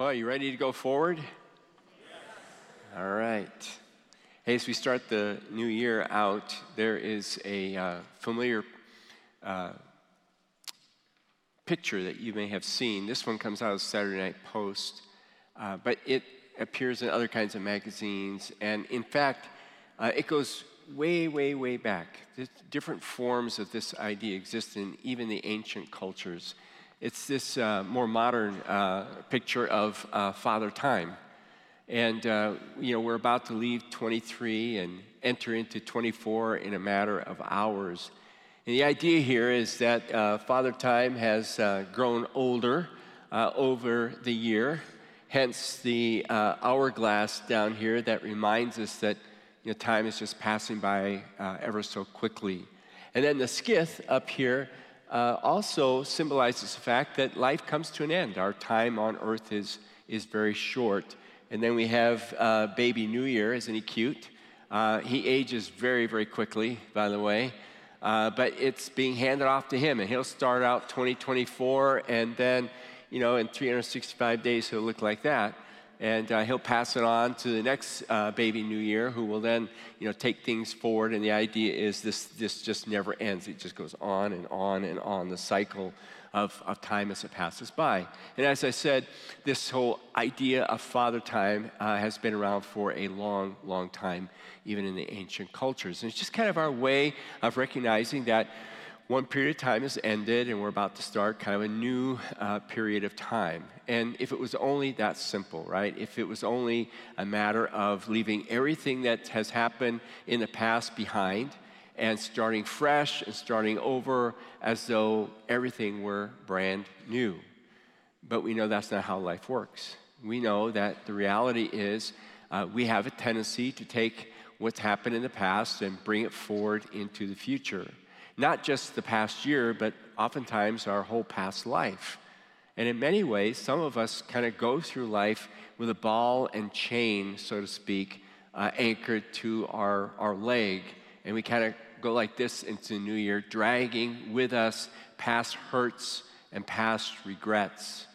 Well, you ready to go forward? All right. Hey, as we start the new year out, there is a uh, familiar uh, picture that you may have seen. This one comes out of Saturday Night Post, uh, but it appears in other kinds of magazines. And in fact, uh, it goes way, way, way back. different forms of this idea exist in even the ancient cultures. It's this uh, more modern uh, picture of uh, Father Time. And, uh, you know, we're about to leave 23 and enter into 24 in a matter of hours. And the idea here is that uh, Father Time has uh, grown older over the year, hence the hourglass down here that reminds us that you know, time is just passing by ever so quickly. And then the skith up here uh, also symbolizes the fact that life comes to an end. Our time on earth is, is very short. And then we have uh, baby New Year. Isn't he cute? Uh, he ages very, very quickly, by the way. Uh, but it's being handed off to him, and he'll start out 2024, and then, you know, in 365 days, he'll look like that and uh, he'll pass it on to the next uh, baby new year who will then you know take things forward. And the idea is this this just never ends. It just goes on and on and on. The cycle of, of time as it passes by. And as i said this whole idea of father time uh, has been around for a long long time even in the ancient cultures. And it's just kind of our way of recognizing that one period of time has ended and we're about to start kind of a new uh, period of time. And if it was only that simple, right? If it was only a matter of leaving everything that has happened in the past behind and starting fresh and starting over as though everything were brand new. But we know that's not how life works. We know that the reality is uh, we have a tendency to take what's happened in the past and bring it forward into the future not just the past year, but oftentimes our whole past life. And in many ways, some of us kind of go through life with a ball and chain, so to speak, uh, anchored to our, our leg. And we kind of go like this into the new year, dragging with us past hurts and past regrets.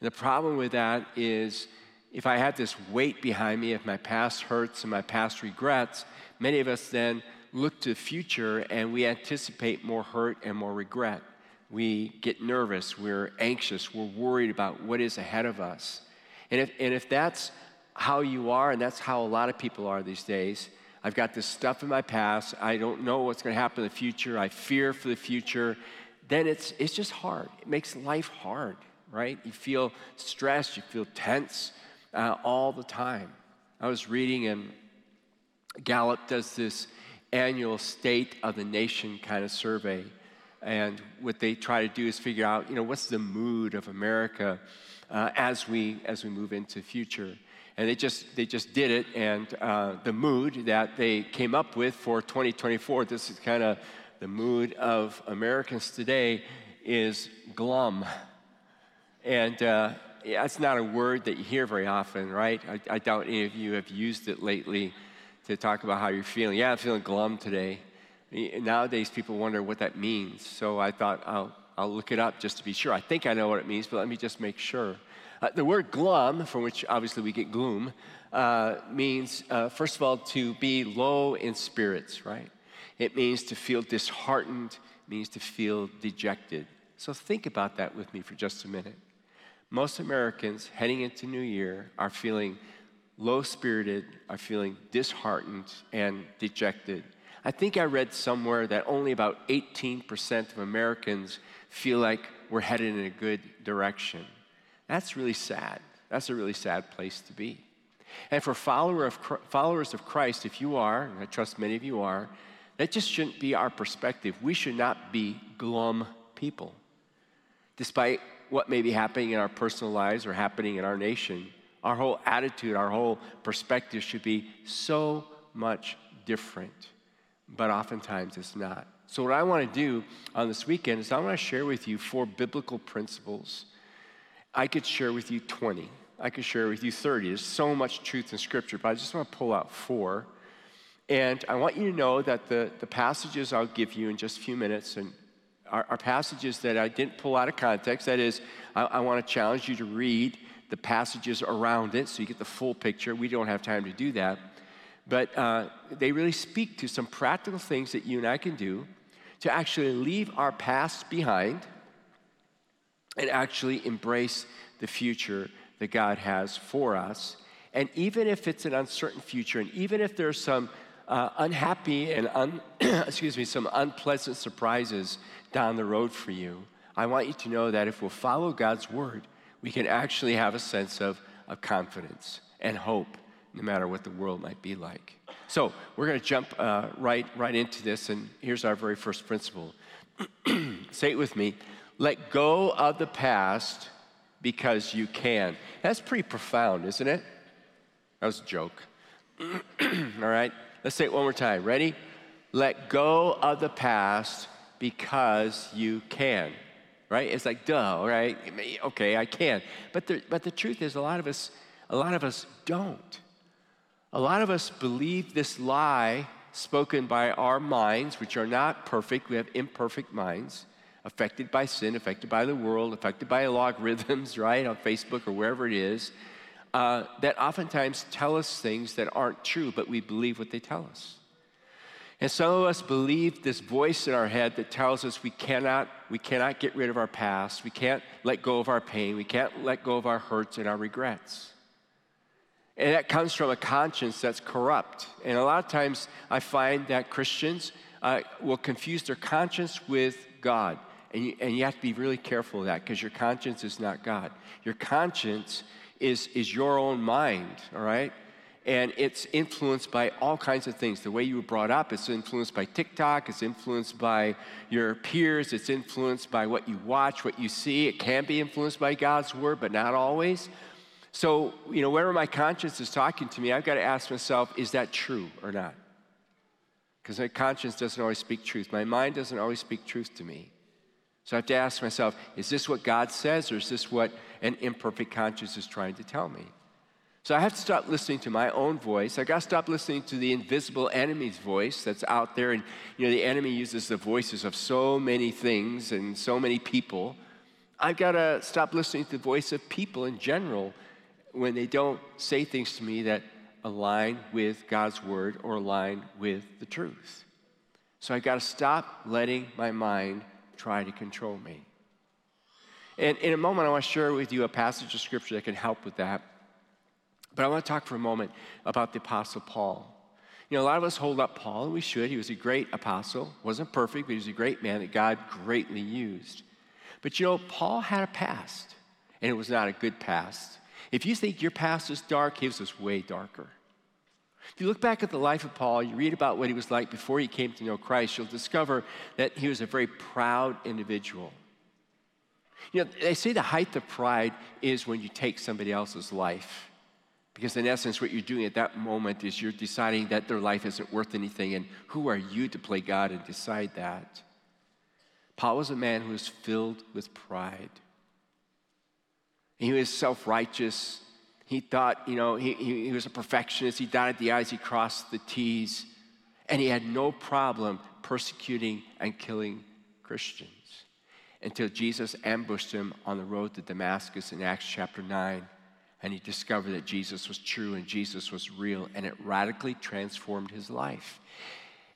And the problem with that is if I have this weight behind me of my past hurts and my past regrets, many of us then look to the future and we anticipate more hurt and more regret. We get nervous, we're anxious, we're worried about what is ahead of us. And if, and if that's how you are, and that's how a lot of people are these days, I've got this stuff in my past, I don't know what's going to happen in the future, I fear for the future, then it's, it's just hard. It makes life hard, right? You feel stressed, you feel tense uh, all the time. I was reading, and Gallup does this annual state of the nation kind of survey. And what they try to do is figure out, you know, what's the mood of America uh, as, we, as we move into future. And they just, they just did it, and uh, the mood that they came up with for 2024, this is kind of the mood of Americans today, is glum. And uh, that's not a word that you hear very often, right? I, I doubt any of you have used it lately to talk about how you're feeling. Yeah, I'm feeling glum today. Nowadays, people wonder what that means. So I thought I'll, I'll look it up just to be sure. I think I know what it means, but let me just make sure. Uh, the word glum, from which obviously we get gloom, uh, means, uh, first of all, to be low in spirits, right? It means to feel disheartened, means to feel dejected. So think about that with me for just a minute. Most Americans heading into New Year are feeling low spirited, are feeling disheartened and dejected. I think I read somewhere that only about 18% of Americans feel like we're headed in a good direction. That's really sad. That's a really sad place to be. And for follower of, followers of Christ, if you are, and I trust many of you are, that just shouldn't be our perspective. We should not be glum people. Despite what may be happening in our personal lives or happening in our nation, our whole attitude, our whole perspective should be so much different. But oftentimes it's not. So, what I want to do on this weekend is I want to share with you four biblical principles. I could share with you 20, I could share with you 30. There's so much truth in Scripture, but I just want to pull out four. And I want you to know that the, the passages I'll give you in just a few minutes and are, are passages that I didn't pull out of context. That is, I, I want to challenge you to read the passages around it so you get the full picture. We don't have time to do that. But uh, they really speak to some practical things that you and I can do to actually leave our past behind and actually embrace the future that God has for us. And even if it's an uncertain future, and even if there's some uh, unhappy and un, excuse me, some unpleasant surprises down the road for you, I want you to know that if we'll follow God's word, we can actually have a sense of, of confidence and hope, no matter what the world might be like. So we're going to jump uh, right right into this, and here's our very first principle. Say it with me: Let go of the past because you can. That's pretty profound, isn't it? That was a joke. All right, let's say it one more time. Ready? Let go of the past because you can. Right? It's like, duh, right? Okay, I can. But the, but the truth is, a lot of us, a lot of us don't. A lot of us believe this lie spoken by our minds, which are not perfect. We have imperfect minds affected by sin, affected by the world, affected by logarithms, right, on Facebook or wherever it is, uh, that oftentimes tell us things that aren't true, but we believe what they tell us. And some of us believe this voice in our head that tells us we cannot, we cannot get rid of our past, we can't let go of our pain, we can't let go of our hurts and our regrets. And that comes from a conscience that's corrupt. And a lot of times I find that Christians uh, will confuse their conscience with God. And you, and you have to be really careful of that because your conscience is not God. Your conscience is, is your own mind, all right? And it's influenced by all kinds of things. The way you were brought up, it's influenced by TikTok, it's influenced by your peers, it's influenced by what you watch, what you see. It can be influenced by God's word, but not always. So, you know, wherever my conscience is talking to me, I've got to ask myself, is that true or not? Because my conscience doesn't always speak truth. My mind doesn't always speak truth to me. So I have to ask myself is this what God says, or is this what an imperfect conscience is trying to tell me? So I have to stop listening to my own voice. I got to stop listening to the invisible enemy's voice that's out there. And, you know, the enemy uses the voices of so many things and so many people. I've got to stop listening to the voice of people in general when they don't say things to me that align with God's word or align with the truth. So I've got to stop letting my mind try to control me. And in a moment, I want to share with you a passage of scripture that can help with that. But I want to talk for a moment about the Apostle Paul. You know, a lot of us hold up Paul, and we should. He was a great apostle. Wasn't perfect, but he was a great man that God greatly used. But you know, Paul had a past, and it was not a good past. If you think your past is dark, his was way darker. If you look back at the life of Paul, you read about what he was like before he came to know Christ, you'll discover that he was a very proud individual. You know, they say the height of pride is when you take somebody else's life. Because in essence, what you're doing at that moment is you're deciding that their life isn't worth anything, and who are you to play God and decide that? Paul was a man who was filled with pride. He was self righteous. He thought, you know, he, he, was a perfectionist. He dotted the I's, he crossed the T's. And he had no problem persecuting and killing Christians until Jesus ambushed him on the road to Damascus in Acts chapter 9. And he discovered that Jesus was true and Jesus was real, and it radically transformed his life.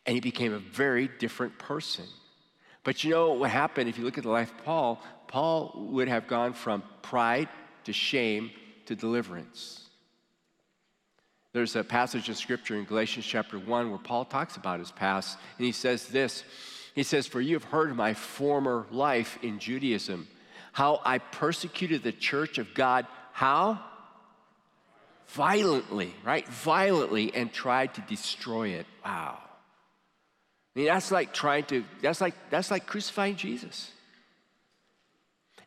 And he became a very different person. But you know what happened if you look at the life of Paul? Paul would have gone from pride to shame to deliverance. There's a passage of scripture in Galatians chapter 1 where Paul talks about his past, and he says this He says, For you have heard of my former life in Judaism, how I persecuted the church of God. How? Violently, right? Violently, and tried to destroy it. Wow. I mean, that's like trying to, that's like, that's like crucifying Jesus.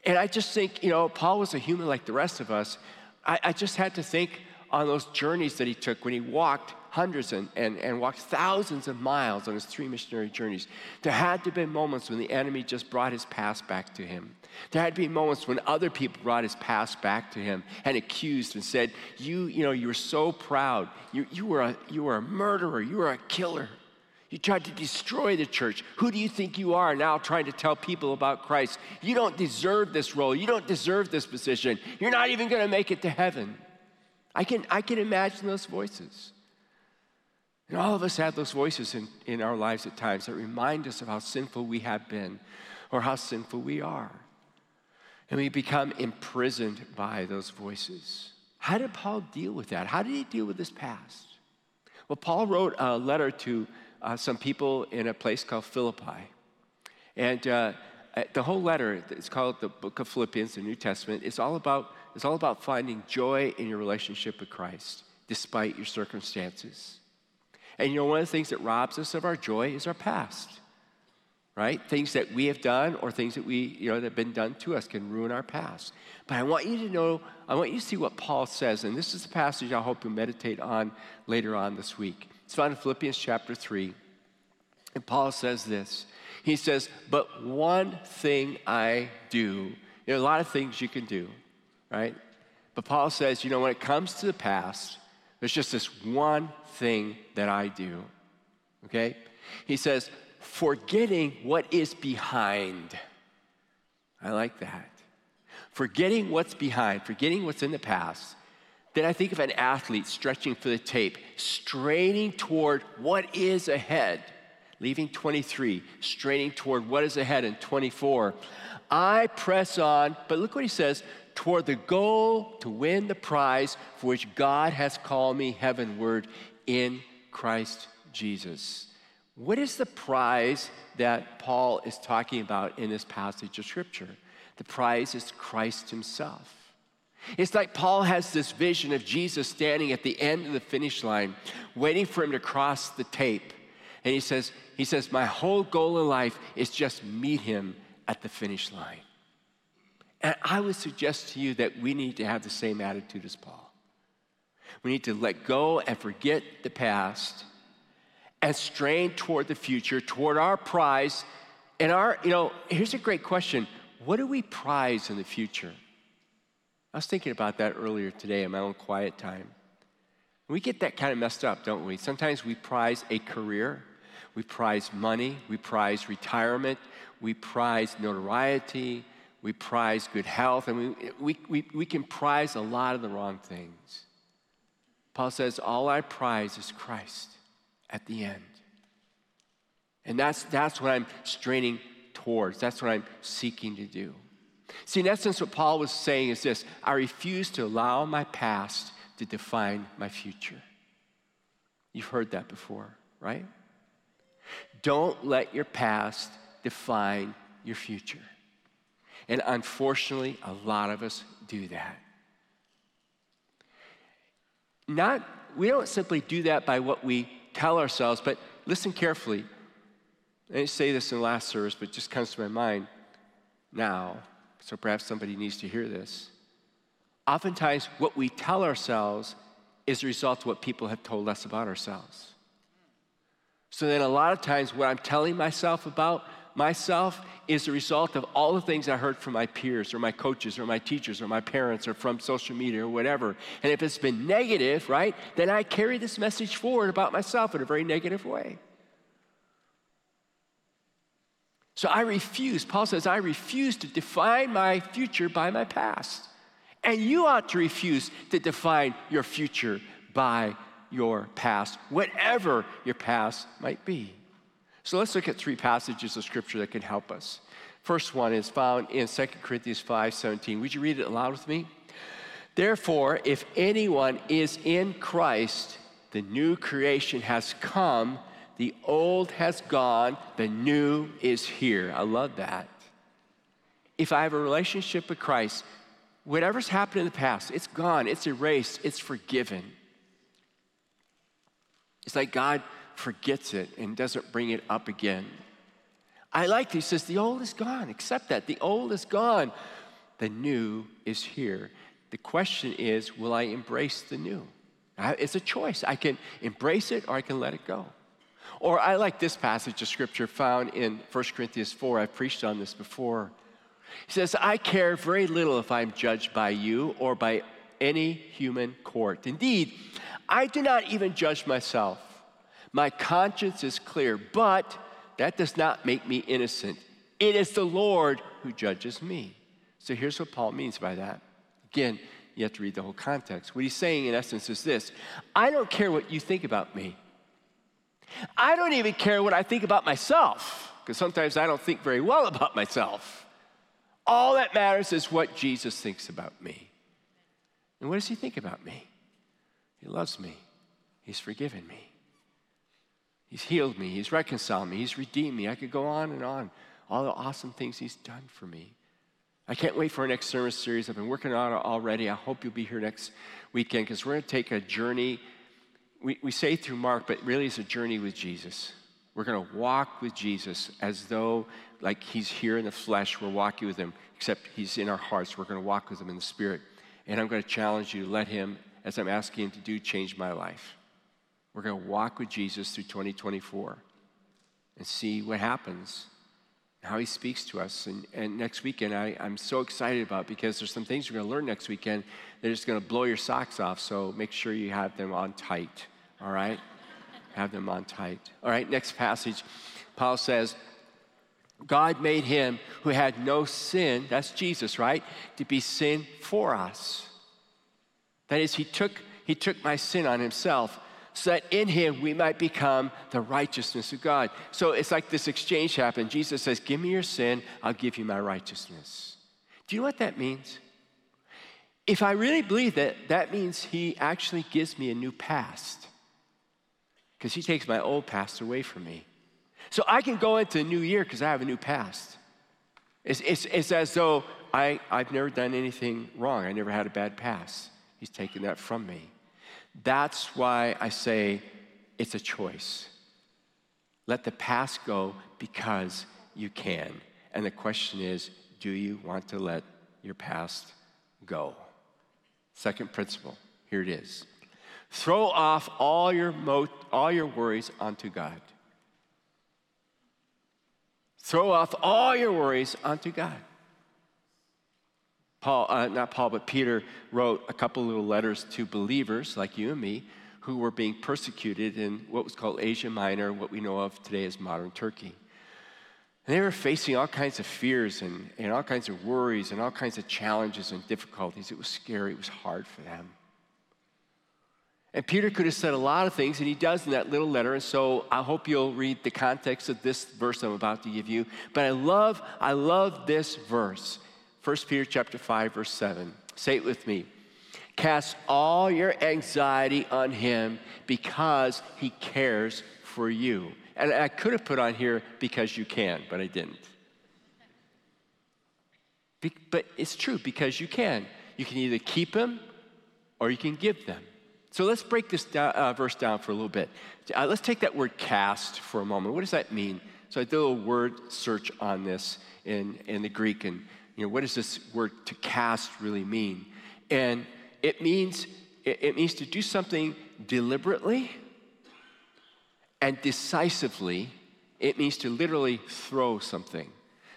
And I just think, you know, Paul was a human like the rest of us. I, I just had to think on those journeys that he took when he walked hundreds and, and, and walked thousands of miles on his three missionary journeys. There had to have been moments when the enemy just brought his past back to him. There had to be moments when other people brought his past back to him and accused and said, You, you know, you were so proud. You, you, were a, you were a murderer. You were a killer. You tried to destroy the church. Who do you think you are now trying to tell people about Christ? You don't deserve this role. You don't deserve this position. You're not even going to make it to heaven. I can, I can imagine those voices. And all of us have those voices in, in our lives at times that remind us of how sinful we have been or how sinful we are. And we become imprisoned by those voices. How did Paul deal with that? How did he deal with his past? Well, Paul wrote a letter to uh, some people in a place called Philippi. And uh, uh, the whole letter, it's called the book of Philippians, the New Testament, it's all about, it's all about finding joy in your relationship with Christ, despite your circumstances. And you know, one of the things that robs us of our joy is our past, right? Things that we have done or things that we, you know, that have been done to us can ruin our past. But I want you to know, I want you to see what Paul says, and this is the passage I hope you meditate on later on this week. It's found in Philippians chapter 3. And Paul says this. He says, But one thing I do. You know, a lot of things you can do, right? But Paul says, you know, when it comes to the past, there's just this one thing that I do. Okay? He says, forgetting what is behind. I like that. Forgetting what's behind, forgetting what's in the past, then I think of an athlete stretching for the tape, straining toward what is ahead, leaving 23, straining toward what is ahead in 24. I press on, but look what he says toward the goal to win the prize for which God has called me heavenward in Christ Jesus. What is the prize that Paul is talking about in this passage of Scripture? The prize is Christ Himself. It's like Paul has this vision of Jesus standing at the end of the finish line, waiting for him to cross the tape. And he says, he says, My whole goal in life is just meet him at the finish line. And I would suggest to you that we need to have the same attitude as Paul. We need to let go and forget the past and strain toward the future, toward our prize. And our, you know, here's a great question what do we prize in the future? I was thinking about that earlier today in my own quiet time. We get that kind of messed up, don't we? Sometimes we prize a career, we prize money, we prize retirement, we prize notoriety, we prize good health, and we, we, we, we can prize a lot of the wrong things. Paul says, All I prize is Christ at the end. And that's, that's what I'm straining towards, that's what I'm seeking to do. See, in essence, what Paul was saying is this I refuse to allow my past to define my future. You've heard that before, right? Don't let your past define your future. And unfortunately, a lot of us do that. Not, we don't simply do that by what we tell ourselves, but listen carefully. I didn't say this in the last service, but it just comes to my mind now. So perhaps somebody needs to hear this. Oftentimes, what we tell ourselves is a result of what people have told us about ourselves. So then, a lot of times, what I'm telling myself about myself is a result of all the things I heard from my peers or my coaches or my teachers or my parents or from social media or whatever. And if it's been negative, right, then I carry this message forward about myself in a very negative way. So I refuse, Paul says, I refuse to define my future by my past. And you ought to refuse to define your future by your past, whatever your past might be. So let's look at three passages of scripture that can help us. First one is found in 2 Corinthians 5 17. Would you read it aloud with me? Therefore, if anyone is in Christ, the new creation has come the old has gone, the new is here. I love that. If I have a relationship with Christ, whatever's happened in the past, it's gone, it's erased, it's forgiven. It's like God forgets it and doesn't bring it up again. I like He says, the old is gone. Accept that. The old is gone. The new is here. The question is, will I embrace the new? It's a choice. I can embrace it or I can let it go. Or I like this passage of scripture found in 1 Corinthians 4. I've preached on this before. He says, I care very little if I'm judged by you or by any human court. Indeed, I do not even judge myself. My conscience is clear, but that does not make me innocent. It is the Lord who judges me. So here's what Paul means by that. Again, you have to read the whole context. What he's saying, in essence, is this I don't care what you think about me. I don't even care what I think about myself, because sometimes I don't think very well about myself. All that matters is what Jesus thinks about me. And what does he think about me? He loves me, he's forgiven me. He's healed me. He's reconciled me. He's redeemed me. I could go on and on. All the awesome things He's done for me. I can't wait for our next sermon series. I've been working on it already. I hope you'll be here next weekend because we're going to take a journey. We, we say through Mark, but really it's a journey with Jesus. We're going to walk with Jesus as though, like He's here in the flesh, we're walking with Him, except He's in our hearts. We're going to walk with Him in the Spirit. And I'm going to challenge you to let Him, as I'm asking Him to do, change my life. We're going to walk with Jesus through 2024 and see what happens, how he speaks to us. And, and next weekend, I, I'm so excited about because there's some things we're going to learn next weekend that are just going to blow your socks off. So make sure you have them on tight, all right? have them on tight. All right, next passage. Paul says, God made him who had no sin, that's Jesus, right? To be sin for us. That is, he took, he took my sin on himself so that in him we might become the righteousness of God. So it's like this exchange happened. Jesus says, Give me your sin, I'll give you my righteousness. Do you know what that means? If I really believe that, that means he actually gives me a new past because he takes my old past away from me. So I can go into a new year because I have a new past. It's, it's, it's as though I, I've never done anything wrong, I never had a bad past. He's taken that from me. That's why I say it's a choice. Let the past go because you can. And the question is do you want to let your past go? Second principle here it is throw off all your, mo- all your worries onto God. Throw off all your worries onto God. Paul, uh, not Paul, but Peter wrote a couple little letters to believers like you and me who were being persecuted in what was called Asia Minor, what we know of today as modern Turkey. And they were facing all kinds of fears and, and all kinds of worries and all kinds of challenges and difficulties. It was scary, it was hard for them. And Peter could have said a lot of things, and he does in that little letter. And so I hope you'll read the context of this verse I'm about to give you. But I love, I love this verse. 1 Peter chapter 5 verse 7. Say it with me. Cast all your anxiety on him because he cares for you. And I could have put on here because you can, but I didn't. Be- but it's true because you can. You can either keep them or you can give them. So let's break this uh, verse down for a little bit. Uh, let's take that word cast for a moment. What does that mean? So I did a little word search on this in, in the Greek and you know, what does this word to cast really mean? And it means, it, means to do something deliberately and decisively. It means to literally throw something.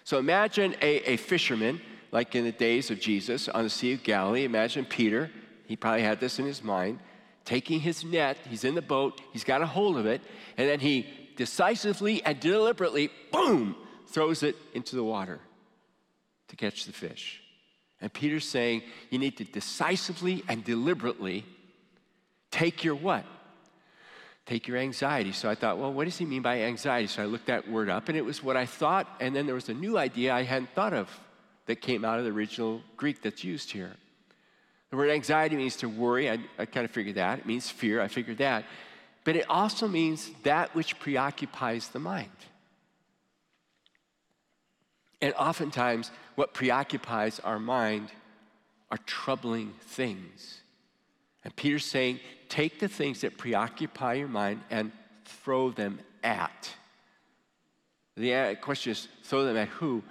So imagine a, a fisherman, like in the days of Jesus on the Sea of Galilee. Imagine Peter, he probably had this in his mind, taking his net, he's in the boat, he's got a hold of it, and then he decisively and deliberately, boom, throws it into the water to catch the fish. And Peter's saying you need to decisively and deliberately take your what? Take your anxiety. So I thought, well, what does he mean by anxiety? So I looked that word up, and it was what I thought, and then there was a new idea I hadn't thought of that came out of the original Greek that's used here. The word anxiety means to worry. I, I kind of figured that. It means fear. I figured that. But it also means that which preoccupies the mind. And oftentimes, what preoccupies our mind are troubling things. And Peter's saying, take the things that preoccupy your mind and throw them at. The question is, throw them at who?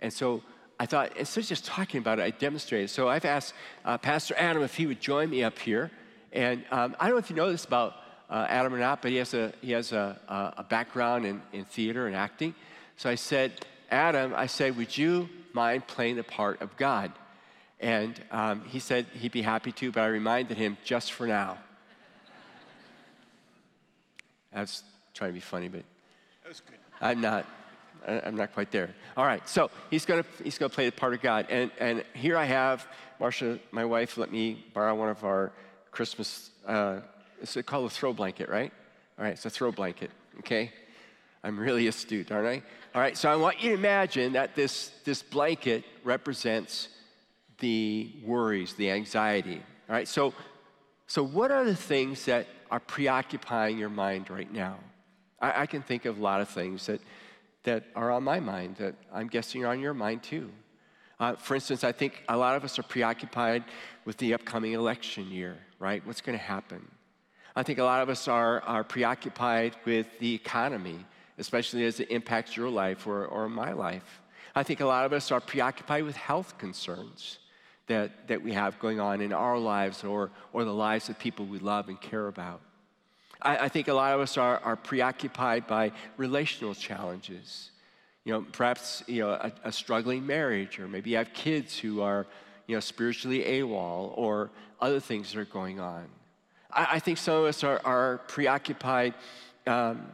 And so I thought, instead of just talking about it, I demonstrated. So I've asked uh, Pastor Adam if he would join me up here. And um, I don't know if you know this about uh, Adam or not, but he has a, he has a, a background in, in theater and acting. So I said, Adam, I said, Would you mind playing the part of God? And um, he said he'd be happy to, but I reminded him just for now. I was trying to be funny, but That was good. I'm not. I'm not quite there. All right, so he's gonna he's gonna play the part of God, and and here I have Marcia, my wife, let me borrow one of our Christmas. Uh, it's called a throw blanket, right? All right, it's a throw blanket. Okay, I'm really astute, aren't I? All right, so I want you to imagine that this this blanket represents the worries, the anxiety. All right, so so what are the things that are preoccupying your mind right now? I, I can think of a lot of things that, that are on my mind that I'm guessing are on your mind too. Uh, for instance, I think a lot of us are preoccupied with the upcoming election year, right? What's going to happen? I think a lot of us are, are preoccupied with the economy, especially as it impacts your life or, or my life. I think a lot of us are preoccupied with health concerns that, that we have going on in our lives or, or the lives of people we love and care about. I, I think a lot of us are, are preoccupied by relational challenges. You know, perhaps you know a, a struggling marriage, or maybe you have kids who are you know spiritually AWOL, or other things that are going on. I, I think some of us are, are preoccupied um,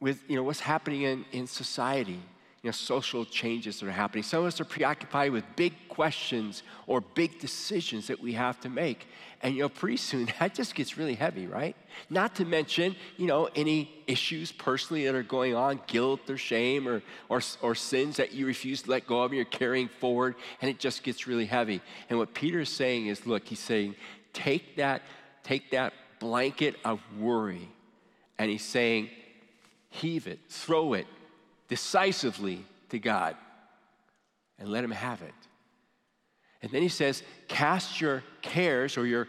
with you know what's happening in, in society you know, social changes that are happening. Some of us are preoccupied with big questions or big decisions that we have to make. And, you know, pretty soon that just gets really heavy, right? Not to mention, you know, any issues personally that are going on, guilt or shame or, or, or sins that you refuse to let go of and you're carrying forward, and it just gets really heavy. And what Peter is saying is, look, he's saying, take that, take that blanket of worry, and he's saying, heave it, throw it, decisively to God and let Him have it. And then he says, Cast your cares or your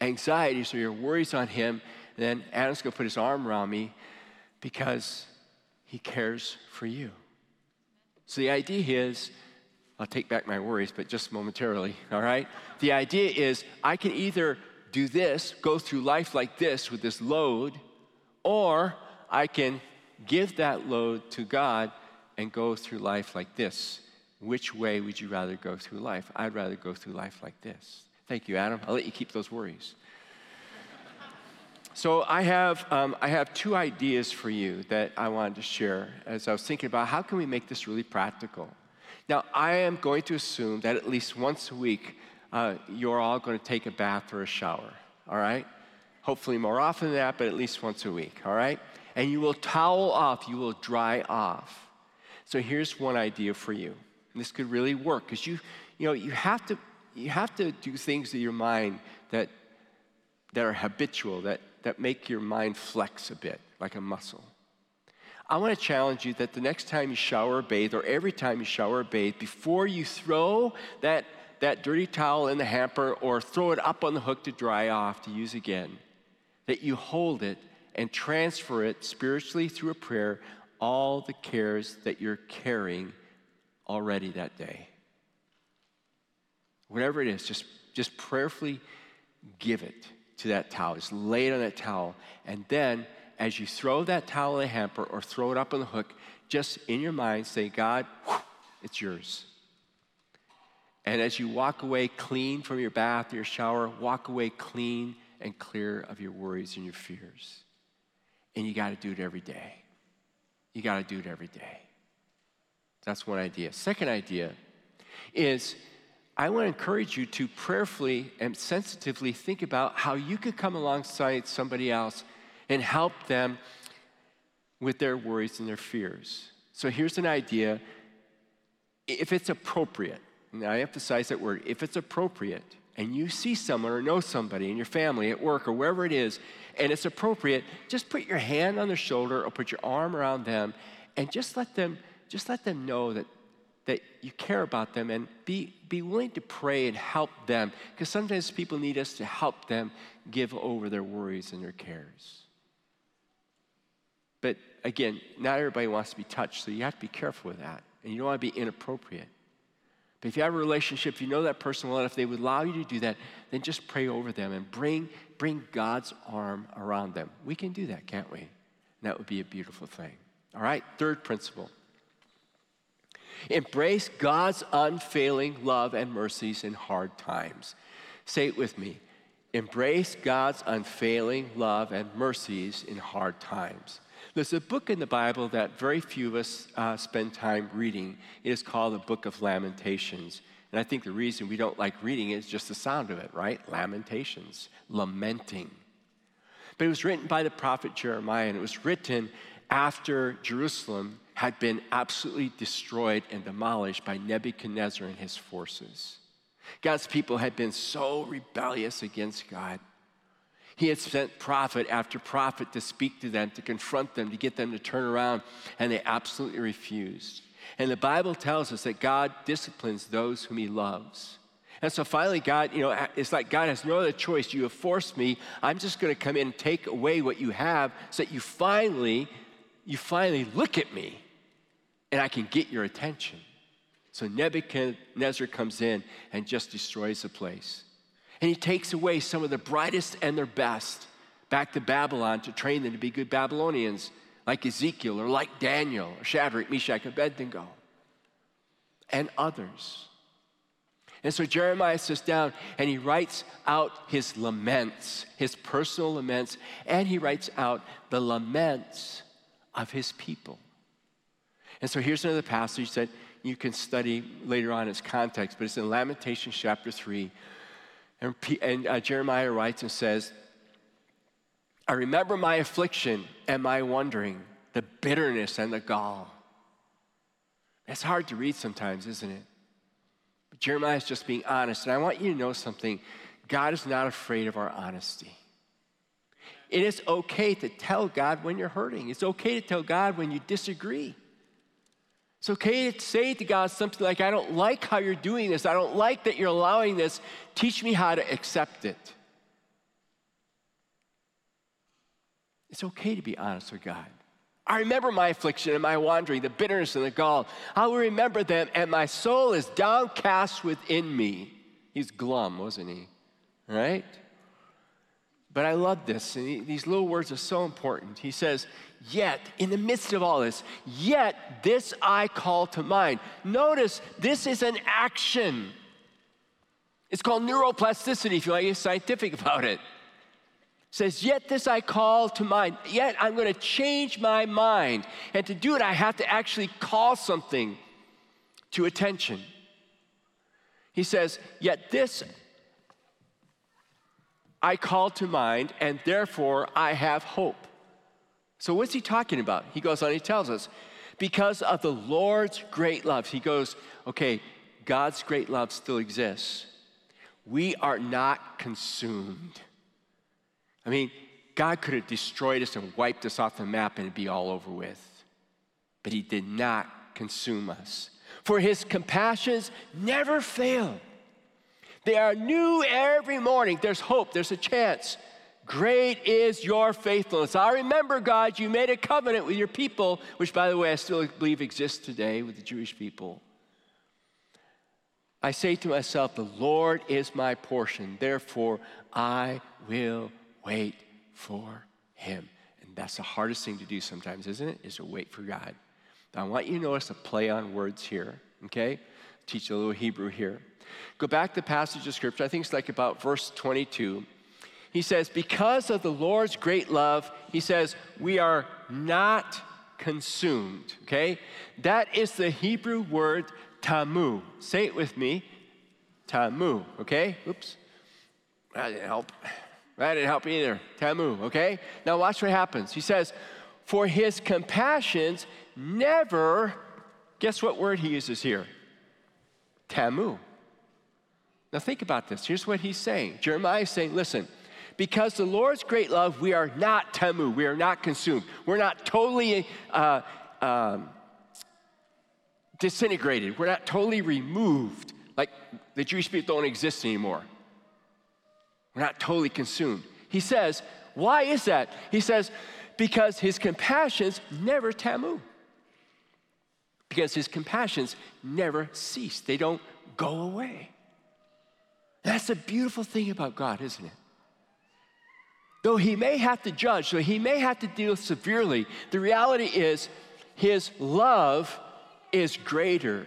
anxieties or your worries on Him. And then Adam's going to put his arm around me because He cares for you. So the idea is, I'll take back my worries, but just momentarily, all right? The idea is, I can either do this, go through life like this with this load, or I can give that load to God and go through life like this. Which way would you rather go through life? I'd rather go through life like this. Thank you, Adam. I'll let you keep those worries. so I have, um, I have two ideas for you that I wanted to share as I was thinking about how can we make this really practical. Now, I am going to assume that at least once a week, uh, you're all going to take a bath or a shower, all right? Hopefully more often than that, but at least once a week, all right? And you will towel off, you will dry off. So here's one idea for you. And this could really work because you, you know, you have to you have to do things to your mind that that are habitual, that, that make your mind flex a bit, like a muscle. I want to challenge you that the next time you shower or bathe, or every time you shower or bathe, before you throw that, that dirty towel in the hamper or throw it up on the hook to dry off to use again, that you hold it and transfer it spiritually through a prayer, all the cares that you're carrying already that day. Whatever it is, just, just prayerfully give it to that towel. Just lay it on that towel. And then, as you throw that towel in the hamper or throw it up on the hook, just in your mind say, God, it's yours. And as you walk away clean from your bath or your shower, walk away clean and clear of your worries and your fears. And you got to do it every day. You got to do it every day. That's one idea. Second idea is I want to encourage you to prayerfully and sensitively think about how you could come alongside somebody else and help them with their worries and their fears. So here's an idea. If it's appropriate, and I emphasize that word, if it's appropriate, and you see someone or know somebody in your family, at work, or wherever it is, and it's appropriate, just put your hand on their shoulder or put your arm around them and just let them, just let them know that, that you care about them and be, be willing to pray and help them. Because sometimes people need us to help them give over their worries and their cares. But again, not everybody wants to be touched, so you have to be careful with that. And you don't want to be inappropriate. But if you have a relationship, you know that person well enough, they would allow you to do that, then just pray over them and bring, bring God's arm around them. We can do that, can't we? And that would be a beautiful thing. All right, third principle. Embrace God's unfailing love and mercies in hard times. Say it with me. Embrace God's unfailing love and mercies in hard times. There's a book in the Bible that very few of us uh, spend time reading. It is called the Book of Lamentations. And I think the reason we don't like reading it is just the sound of it, right? Lamentations, lamenting. But it was written by the prophet Jeremiah, and it was written after Jerusalem had been absolutely destroyed and demolished by Nebuchadnezzar and his forces. God's people had been so rebellious against God. He had sent prophet after prophet to speak to them, to confront them, to get them to turn around, and they absolutely refused. And the Bible tells us that God disciplines those whom He loves. And so finally, God, you know, it's like God has no other choice. You have forced me. I'm just going to come in and take away what you have so that you finally, you finally look at me and I can get your attention. So Nebuchadnezzar comes in and just destroys the place. And he takes away some of the brightest and their best back to Babylon to train them to be good Babylonians, like Ezekiel or like Daniel or Shadrach, Meshach, Abednego, and others. And so Jeremiah sits down and he writes out his laments, his personal laments, and he writes out the laments of his people. And so here's another passage that you can study later on its context, but it's in Lamentations chapter 3. And, and uh, Jeremiah writes and says, I remember my affliction and my wandering, the bitterness and the gall. It's hard to read sometimes, isn't it? But Jeremiah is just being honest. And I want you to know something God is not afraid of our honesty. It is okay to tell God when you're hurting, it's okay to tell God when you disagree. It's okay to say to God something like, I don't like how you're doing this. I don't like that you're allowing this. Teach me how to accept it. It's okay to be honest with God. I remember my affliction and my wandering, the bitterness and the gall. I will remember them, and my soul is downcast within me. He's glum, wasn't he? Right? But I love this. And he, these little words are so important. He says, Yet, in the midst of all this, yet this I call to mind. Notice this is an action. It's called neuroplasticity, if you want to get scientific about it. it. Says, Yet this I call to mind. Yet I'm going to change my mind. And to do it, I have to actually call something to attention. He says, Yet this I call to mind, and therefore I have hope. So, what's he talking about? He goes on, he tells us, because of the Lord's great love. He goes, okay, God's great love still exists. We are not consumed. I mean, God could have destroyed us and wiped us off the map and it'd be all over with. But He did not consume us. For His compassions never fail. They are new every morning. There's hope, there's a chance. Great is your faithfulness. I remember, God, you made a covenant with your people, which, by the way, I still believe exists today with the Jewish people. I say to myself, The Lord is my portion, therefore I will wait for him. And that's the hardest thing to do sometimes, isn't it? Is to wait for God. Now, I want you to notice a play on words here, okay? Teach a little Hebrew here. Go back to the passage of scripture, I think it's like about verse 22. He says, Because of the Lord's great love, he says, we are not consumed. Okay? That is the Hebrew word tamu. Say it with me. Tamu. Okay? Oops. That didn't help. That didn't help either. Tamu. Okay? Now watch what happens. He says, For his compassions never, guess what word he uses here? Tamu. Now think about this. Here's what he's saying. Jeremiah is saying, listen, because the Lord's great love, we are not tamu, we are not consumed. We're not totally uh, um, disintegrated, we're not totally removed, like the Jewish people don't exist anymore. We're not totally consumed. He says, why is that? He says, because his compassions never tamu. Because his compassions never cease, they don't go away. That's the beautiful thing about God, isn't it? Though he may have to judge, though he may have to deal severely, the reality is his love is greater.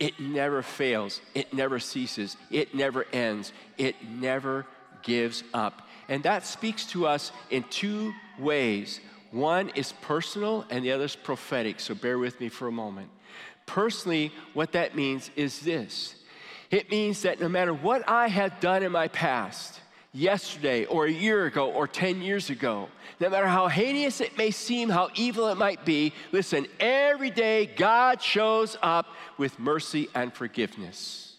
It never fails, it never ceases, it never ends, it never gives up. And that speaks to us in two ways. One is personal and the other is prophetic. So bear with me for a moment. Personally, what that means is this it means that no matter what I have done in my past, yesterday or a year ago or 10 years ago, no matter how heinous it may seem, how evil it might be, listen, every day God shows up with mercy and forgiveness.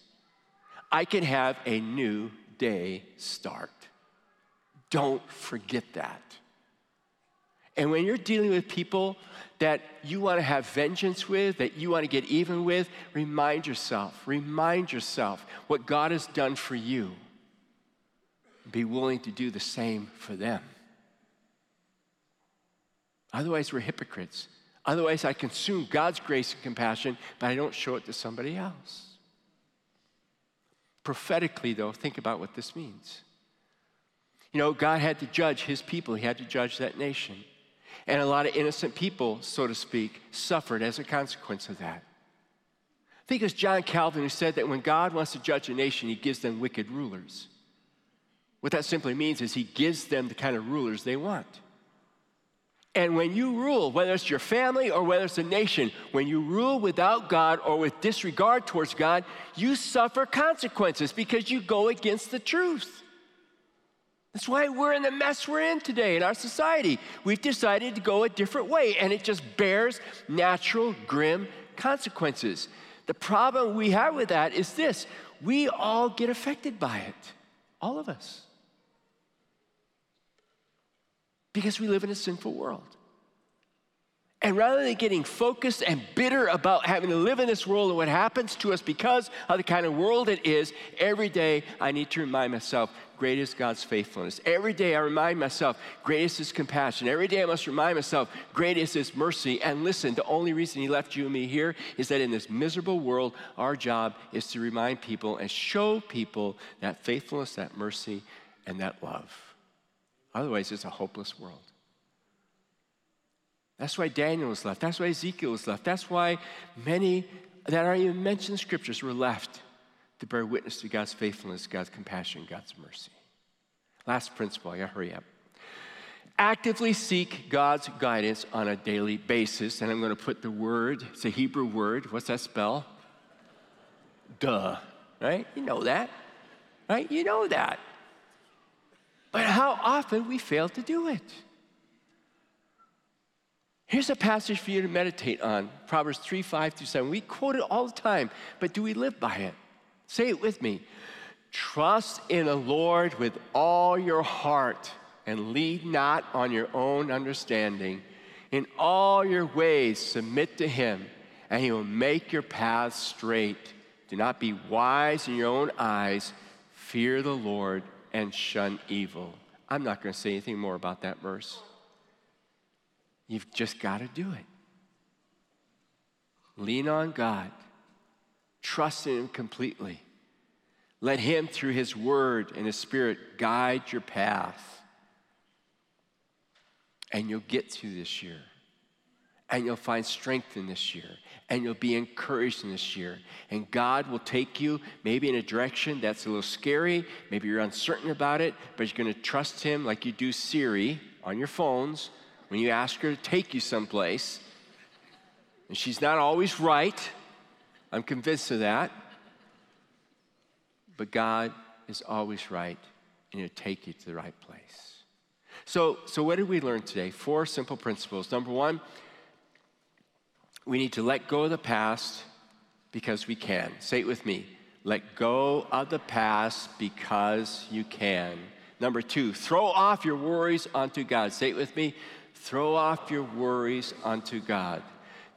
I can have a new day start. Don't forget that. And when you're dealing with people that you want to have vengeance with, that you want to get even with, remind yourself, remind yourself what God has done for you. Be willing to do the same for them. Otherwise, we're hypocrites. Otherwise, I consume God's grace and compassion, but I don't show it to somebody else. Prophetically, though, think about what this means. You know, God had to judge his people, he had to judge that nation. And a lot of innocent people, so to speak, suffered as a consequence of that. I think it was John Calvin who said that when God wants to judge a nation, he gives them wicked rulers. What that simply means is he gives them the kind of rulers they want. And when you rule, whether it's your family or whether it's a nation, when you rule without God or with disregard towards God, you suffer consequences because you go against the truth. That's why we're in the mess we're in today in our society. We've decided to go a different way, and it just bears natural, grim consequences. The problem we have with that is this we all get affected by it, all of us because we live in a sinful world. And rather than getting focused and bitter about having to live in this world and what happens to us because of the kind of world it is, every day I need to remind myself great is God's faithfulness. Every day I remind myself great is compassion. Every day I must remind myself great is His mercy. And listen, the only reason He left you and me here is that in this miserable world, our job is to remind people and show people that faithfulness, that mercy, and that love. Otherwise, it's a hopeless world. That's why Daniel was left. That's why Ezekiel was left. That's why many that are even mentioned scriptures were left to bear witness to God's faithfulness, God's compassion, God's mercy. Last principle, I gotta hurry up. Actively seek God's guidance on a daily basis. And I'm gonna put the word, it's a Hebrew word. What's that spell? Duh, right? You know that, right? You know that. But how often we fail to do it. Here's a passage for you to meditate on Proverbs 3 5 through 7. We quote it all the time, but do we live by it? Say it with me. Trust in the Lord with all your heart and lead not on your own understanding. In all your ways, submit to Him, and He will make your paths straight. Do not be wise in your own eyes. Fear the Lord and shun evil. I'm not going to say anything more about that verse. You've just got to do it. Lean on God, trust in Him completely. Let Him, through His Word and His Spirit, guide your path. And you'll get through this year. And you'll find strength in this year and you'll be encouraged in this year. And God will take you maybe in a direction that's a little scary. Maybe you're uncertain about it, but you're going to trust Him like you do Siri on your phones when you ask her to take you someplace. And she's not always right. I'm convinced of that. But God is always right, and He'll take you to the right place. So, so what did we learn today? Four simple principles. Number one, we need to let go of the past because we can. Say it with me. Let go of the past because you can. Number two, throw off your worries onto God. Say it with me. Throw off your worries onto God.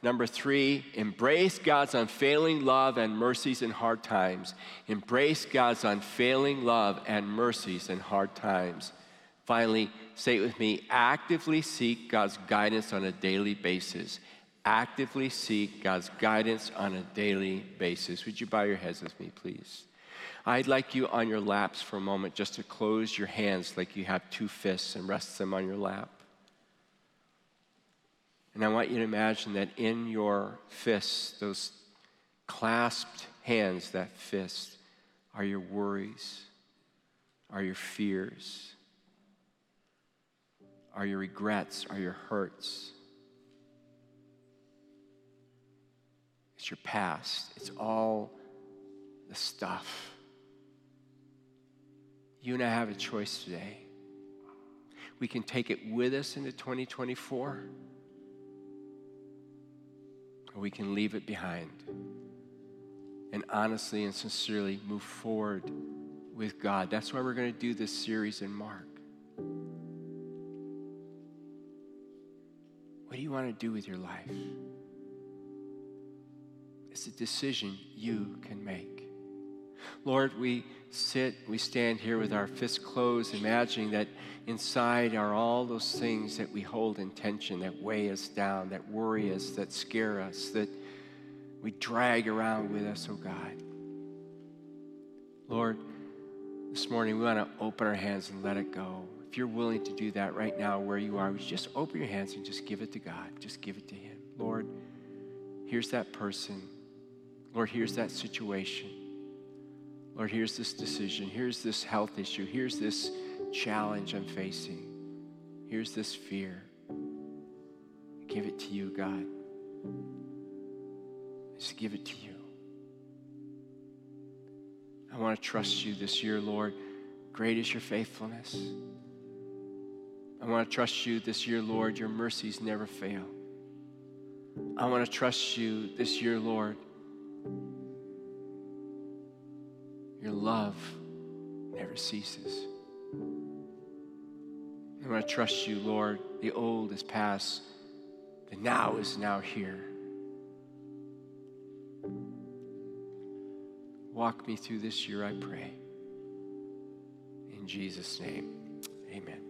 Number three, embrace God's unfailing love and mercies in hard times. Embrace God's unfailing love and mercies in hard times. Finally, say it with me actively seek God's guidance on a daily basis actively seek God's guidance on a daily basis. Would you bow your heads with me, please? I'd like you on your laps for a moment just to close your hands like you have two fists and rest them on your lap. And I want you to imagine that in your fists, those clasped hands, that fist, are your worries, are your fears, are your regrets, are your hurts. Your past. It's all the stuff. You and I have a choice today. We can take it with us into 2024, or we can leave it behind and honestly and sincerely move forward with God. That's why we're going to do this series in Mark. What do you want to do with your life? It's a decision you can make. Lord, we sit, we stand here with our fists closed, imagining that inside are all those things that we hold in tension, that weigh us down, that worry us, that scare us, that we drag around with us, oh God. Lord, this morning we want to open our hands and let it go. If you're willing to do that right now where you are, just open your hands and just give it to God? Just give it to Him. Lord, here's that person. Lord, here's that situation. Lord, here's this decision. Here's this health issue. Here's this challenge I'm facing. Here's this fear. Give it to you, God. I Just give it to you. I want to trust you this year, Lord. Great is your faithfulness. I want to trust you this year, Lord. Your mercies never fail. I want to trust you this year, Lord. Your love never ceases. I want to trust you, Lord. The old is past, the now is now here. Walk me through this year, I pray. In Jesus' name, amen.